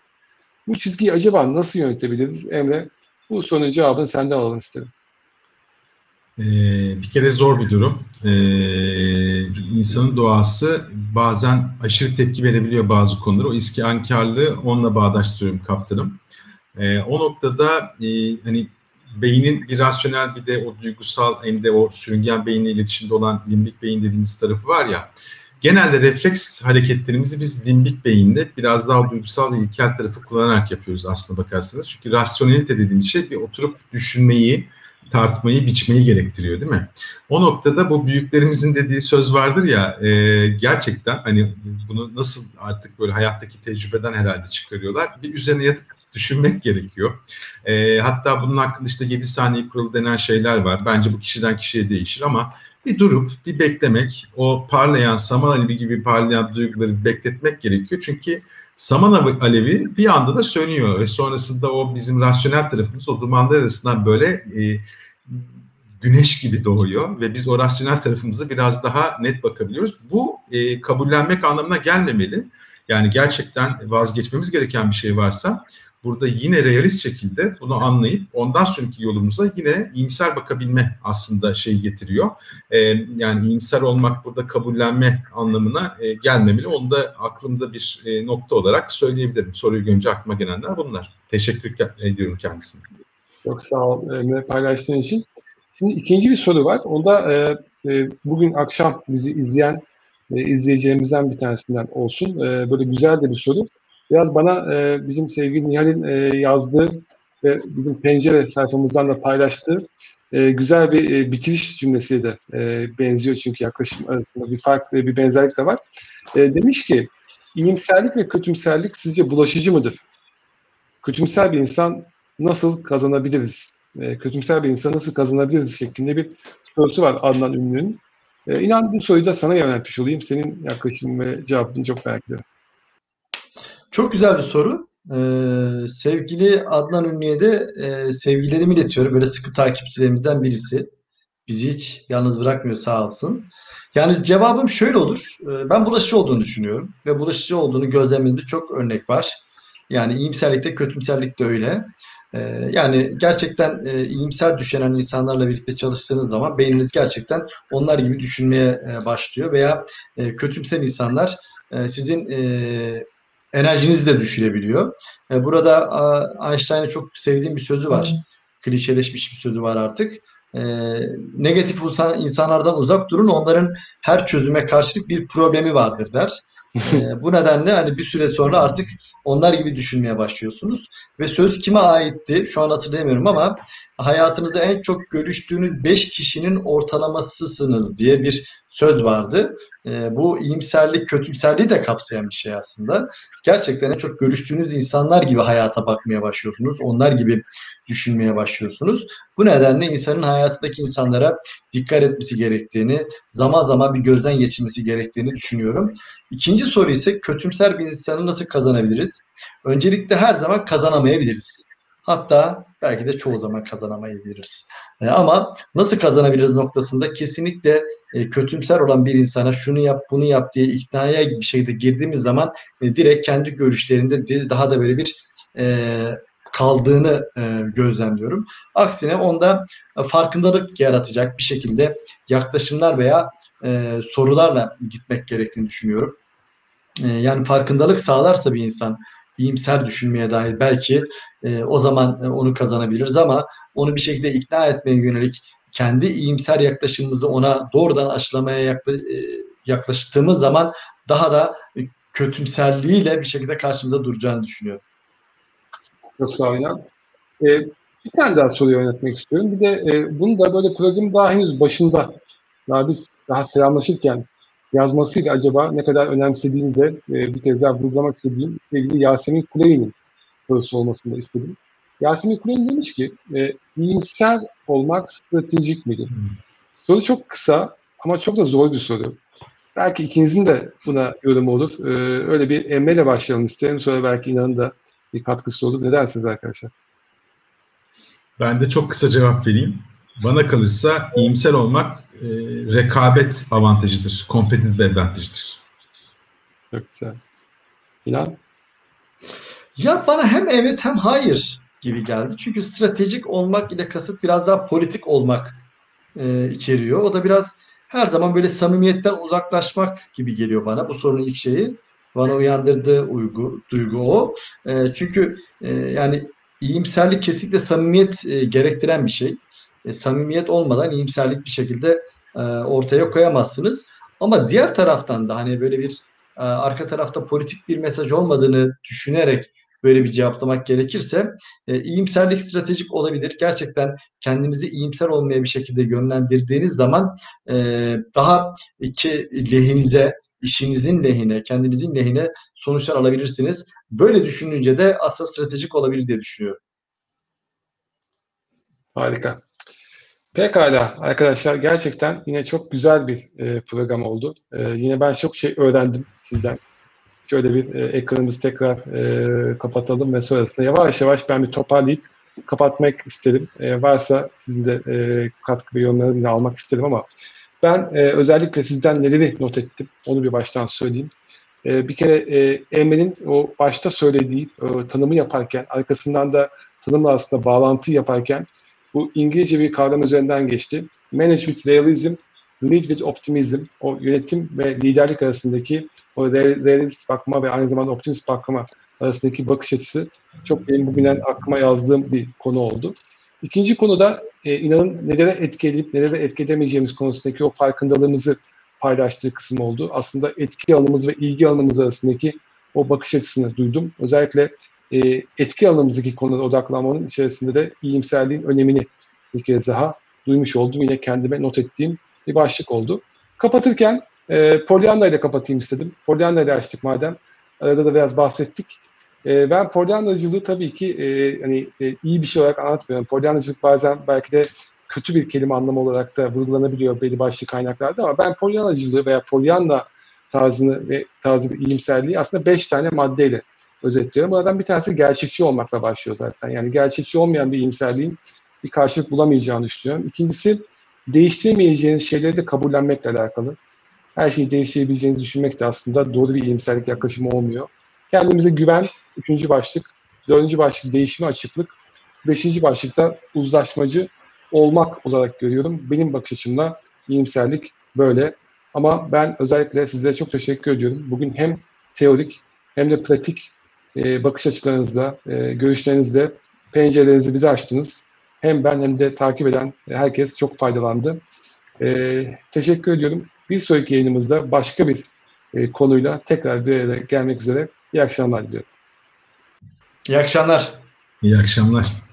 Bu çizgiyi acaba nasıl yönetebiliriz Emre? Bu sorunun cevabını senden alalım isterim. Ee, bir kere zor bir durum. Ee, insanın doğası bazen aşırı tepki verebiliyor bazı konulara. O isyankarlığı onunla bağdaştırıyorum kaptanım. Ee, o noktada e, hani beynin bir rasyonel bir de o duygusal hem de o sürüngen beyinle iletişimde olan limbik beyin dediğimiz tarafı var ya. Genelde refleks hareketlerimizi biz limbik beyinde biraz daha duygusal ve ilkel tarafı kullanarak yapıyoruz aslında bakarsanız. Çünkü rasyonelite dediğimiz şey bir oturup düşünmeyi, tartmayı, biçmeyi gerektiriyor değil mi? O noktada bu büyüklerimizin dediği söz vardır ya e, gerçekten hani bunu nasıl artık böyle hayattaki tecrübeden herhalde çıkarıyorlar. Bir üzerine yatıp düşünmek gerekiyor. E, hatta bunun hakkında işte 7 saniye kuralı denen şeyler var. Bence bu kişiden kişiye değişir ama bir durup bir beklemek, o parlayan saman alevi gibi parlayan duyguları bekletmek gerekiyor. Çünkü saman alevi bir anda da sönüyor ve sonrasında o bizim rasyonel tarafımız o dumanlar arasından böyle e, güneş gibi doğuyor ve biz o rasyonel tarafımıza biraz daha net bakabiliyoruz. Bu e, kabullenmek anlamına gelmemeli. Yani gerçekten vazgeçmemiz gereken bir şey varsa burada yine realist şekilde bunu anlayıp ondan sonraki yolumuza yine iyimser bakabilme aslında şey getiriyor. Ee, yani iyimser olmak burada kabullenme anlamına e, gelmemeli. Onu da aklımda bir e, nokta olarak söyleyebilirim. Soruyu görünce aklıma gelenler bunlar. Teşekkür ediyorum kendisine. Çok sağ ol Emre paylaştığın için. Şimdi ikinci bir soru var. O da e, e, bugün akşam bizi izleyen e, izleyicilerimizden bir tanesinden olsun. E, böyle güzel de bir soru. Biraz bana e, bizim sevgili Nihal'in e, yazdığı ve bizim pencere sayfamızdan da paylaştığı e, güzel bir e, bitiriş cümlesi de e, benziyor çünkü yaklaşım arasında bir fark bir benzerlik de var. E, demiş ki iyimserlik ve kötümserlik sizce bulaşıcı mıdır? Kötümser bir insan nasıl kazanabiliriz? E, kötümser bir insan nasıl kazanabiliriz şeklinde bir sorusu var Adnan Ünlü'nün. E, inan bu soruyu da sana yöneltmiş olayım. Senin yaklaşım ve cevabını çok merak ediyorum. Çok güzel bir soru. Ee, sevgili Adnan Ünlü'ye de e, sevgilerimi iletiyorum. Böyle sıkı takipçilerimizden birisi. Bizi hiç yalnız bırakmıyor sağ olsun. Yani cevabım şöyle olur. Ee, ben bulaşıcı olduğunu düşünüyorum. Ve bulaşıcı olduğunu gözlemlediğimde çok örnek var. Yani iyimserlikte, kötümserlikte öyle. Ee, yani gerçekten e, iyimser düşünen insanlarla birlikte çalıştığınız zaman beyniniz gerçekten onlar gibi düşünmeye e, başlıyor. Veya e, kötümser insanlar e, sizin e, enerjinizi de düşürebiliyor. E, burada Einstein'ın çok sevdiğim bir sözü var. Klişeleşmiş bir sözü var artık. e, negatif insanlardan uzak durun. Onların her çözüme karşılık bir problemi vardır der. E, bu nedenle hani bir süre sonra artık onlar gibi düşünmeye başlıyorsunuz. Ve söz kime aitti? Şu an hatırlayamıyorum ama hayatınızda en çok görüştüğünüz 5 kişinin ortalamasısınız diye bir söz vardı. E, bu iyimserlik, kötümserliği de kapsayan bir şey aslında. Gerçekten en çok görüştüğünüz insanlar gibi hayata bakmaya başlıyorsunuz. Onlar gibi düşünmeye başlıyorsunuz. Bu nedenle insanın hayatındaki insanlara dikkat etmesi gerektiğini, zaman zaman bir gözden geçirmesi gerektiğini düşünüyorum. İkinci soru ise kötümser bir insanı nasıl kazanabiliriz? Öncelikle her zaman kazanamayabiliriz. Hatta belki de çoğu zaman kazanamayabiliriz. E, ama nasıl kazanabiliriz noktasında kesinlikle e, kötümser olan bir insana şunu yap bunu yap diye iknaya bir şeyde girdiğimiz zaman e, direkt kendi görüşlerinde daha da böyle bir e, kaldığını e, gözlemliyorum. Aksine onda farkındalık yaratacak bir şekilde yaklaşımlar veya e, sorularla gitmek gerektiğini düşünüyorum. E, yani farkındalık sağlarsa bir insan iyimser düşünmeye dair belki e, o zaman e, onu kazanabiliriz ama onu bir şekilde ikna etmeye yönelik kendi iyimser yaklaşımımızı ona doğrudan aşılamaya yakla, e, yaklaştığımız zaman daha da kötümserliğiyle bir şekilde karşımıza duracağını düşünüyorum. Çok sağ olun. Ee, bir tane daha soruyu yönetmek istiyorum. Bir de e, bunu da böyle programın daha henüz başında daha biz daha selamlaşırken yazmasıyla acaba ne kadar önemsediğini de e, bir kez daha vurgulamak istediğim sevgili Yasemin Kuley'in sorusu olmasını da istedim. Yasemin Kuley'in demiş ki e, iyimser olmak stratejik midir? Hmm. Soru çok kısa ama çok da zor bir soru. Belki ikinizin de buna yorumu olur. Ee, öyle bir emmeyle başlayalım isterim. Sonra belki inanın da bir katkısı olur. Ne dersiniz arkadaşlar? Ben de çok kısa cevap vereyim. Bana kalırsa iyimser olmak e, rekabet avantajıdır. Competitive advantage'dir. Çok güzel. İnan? Ya bana hem evet hem hayır gibi geldi. Çünkü stratejik olmak ile kasıt biraz daha politik olmak e, içeriyor. O da biraz her zaman böyle samimiyetten uzaklaşmak gibi geliyor bana bu sorunun ilk şeyi. Bana uyandırdığı uygu, duygu o. E, çünkü e, yani iyimserlik kesinlikle samimiyet e, gerektiren bir şey. E, samimiyet olmadan iyimserlik bir şekilde e, ortaya koyamazsınız. Ama diğer taraftan da hani böyle bir e, arka tarafta politik bir mesaj olmadığını düşünerek böyle bir cevaplamak gerekirse e, iyimserlik stratejik olabilir. Gerçekten kendinizi iyimser olmaya bir şekilde yönlendirdiğiniz zaman e, daha iki lehinize işinizin lehine, kendinizin lehine sonuçlar alabilirsiniz. Böyle düşününce de aslında stratejik olabilir diye düşünüyorum. Harika. Pekala arkadaşlar gerçekten yine çok güzel bir e, program oldu. E, yine ben çok şey öğrendim sizden. Şöyle bir e, ekranımızı tekrar e, kapatalım ve sonrasında yavaş yavaş ben bir toparlayıp kapatmak isterim. E, varsa sizin de e, katkı ve yorumlarınızı yine almak isterim ama ben e, özellikle sizden neleri not ettim onu bir baştan söyleyeyim. E, bir kere e, Emre'nin o başta söylediği e, tanımı yaparken arkasından da tanımla aslında bağlantı yaparken bu İngilizce bir kavram üzerinden geçti. Manage with realism, lead with optimism. O yönetim ve liderlik arasındaki o realist bakma ve aynı zamanda optimist bakma arasındaki bakış açısı çok benim bugünden aklıma yazdığım bir konu oldu. İkinci konuda e, inanın nelere etkileyip nelere etki konusundaki o farkındalığımızı paylaştığı kısım oldu. Aslında etki alanımız ve ilgi alanımız arasındaki o bakış açısını duydum. Özellikle e, etki alanımızdaki konulara odaklanmanın içerisinde de iyimserliğin önemini bir kez daha duymuş oldum. Yine kendime not ettiğim bir başlık oldu. Kapatırken e, Pollyanna ile kapatayım istedim. Pollyanna ile açtık madem. Arada da biraz bahsettik. E, ben Pollyannacılığı tabii ki e, hani e, iyi bir şey olarak anlatmıyorum. Pollyannacılık bazen belki de kötü bir kelime anlamı olarak da vurgulanabiliyor belli başlı kaynaklarda ama ben Pollyannacılığı veya Pollyanna tarzını ve tarzı bir iyimserliği aslında beş tane maddeyle özetliyorum. Bunlardan bir tanesi gerçekçi olmakla başlıyor zaten. Yani gerçekçi olmayan bir iyimserliğin bir karşılık bulamayacağını düşünüyorum. İkincisi değiştiremeyeceğiniz şeyleri de kabullenmekle alakalı. Her şeyi değiştirebileceğinizi düşünmek de aslında doğru bir iyimserlik yaklaşımı olmuyor. Kendimize güven, üçüncü başlık. Dördüncü başlık değişime açıklık. Beşinci başlıkta uzlaşmacı olmak olarak görüyorum. Benim bakış açımla iyimserlik böyle. Ama ben özellikle size çok teşekkür ediyorum. Bugün hem teorik hem de pratik e, bakış açılarınızla, e, görüşlerinizle pencerelerinizi bize açtınız. hem ben hem de takip eden herkes çok faydalandı. E, teşekkür ediyorum. Bir sonraki yayınımızda başka bir e, konuyla tekrar bir araya gelmek üzere. İyi akşamlar diliyorum. İyi akşamlar. İyi akşamlar.